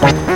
Bye.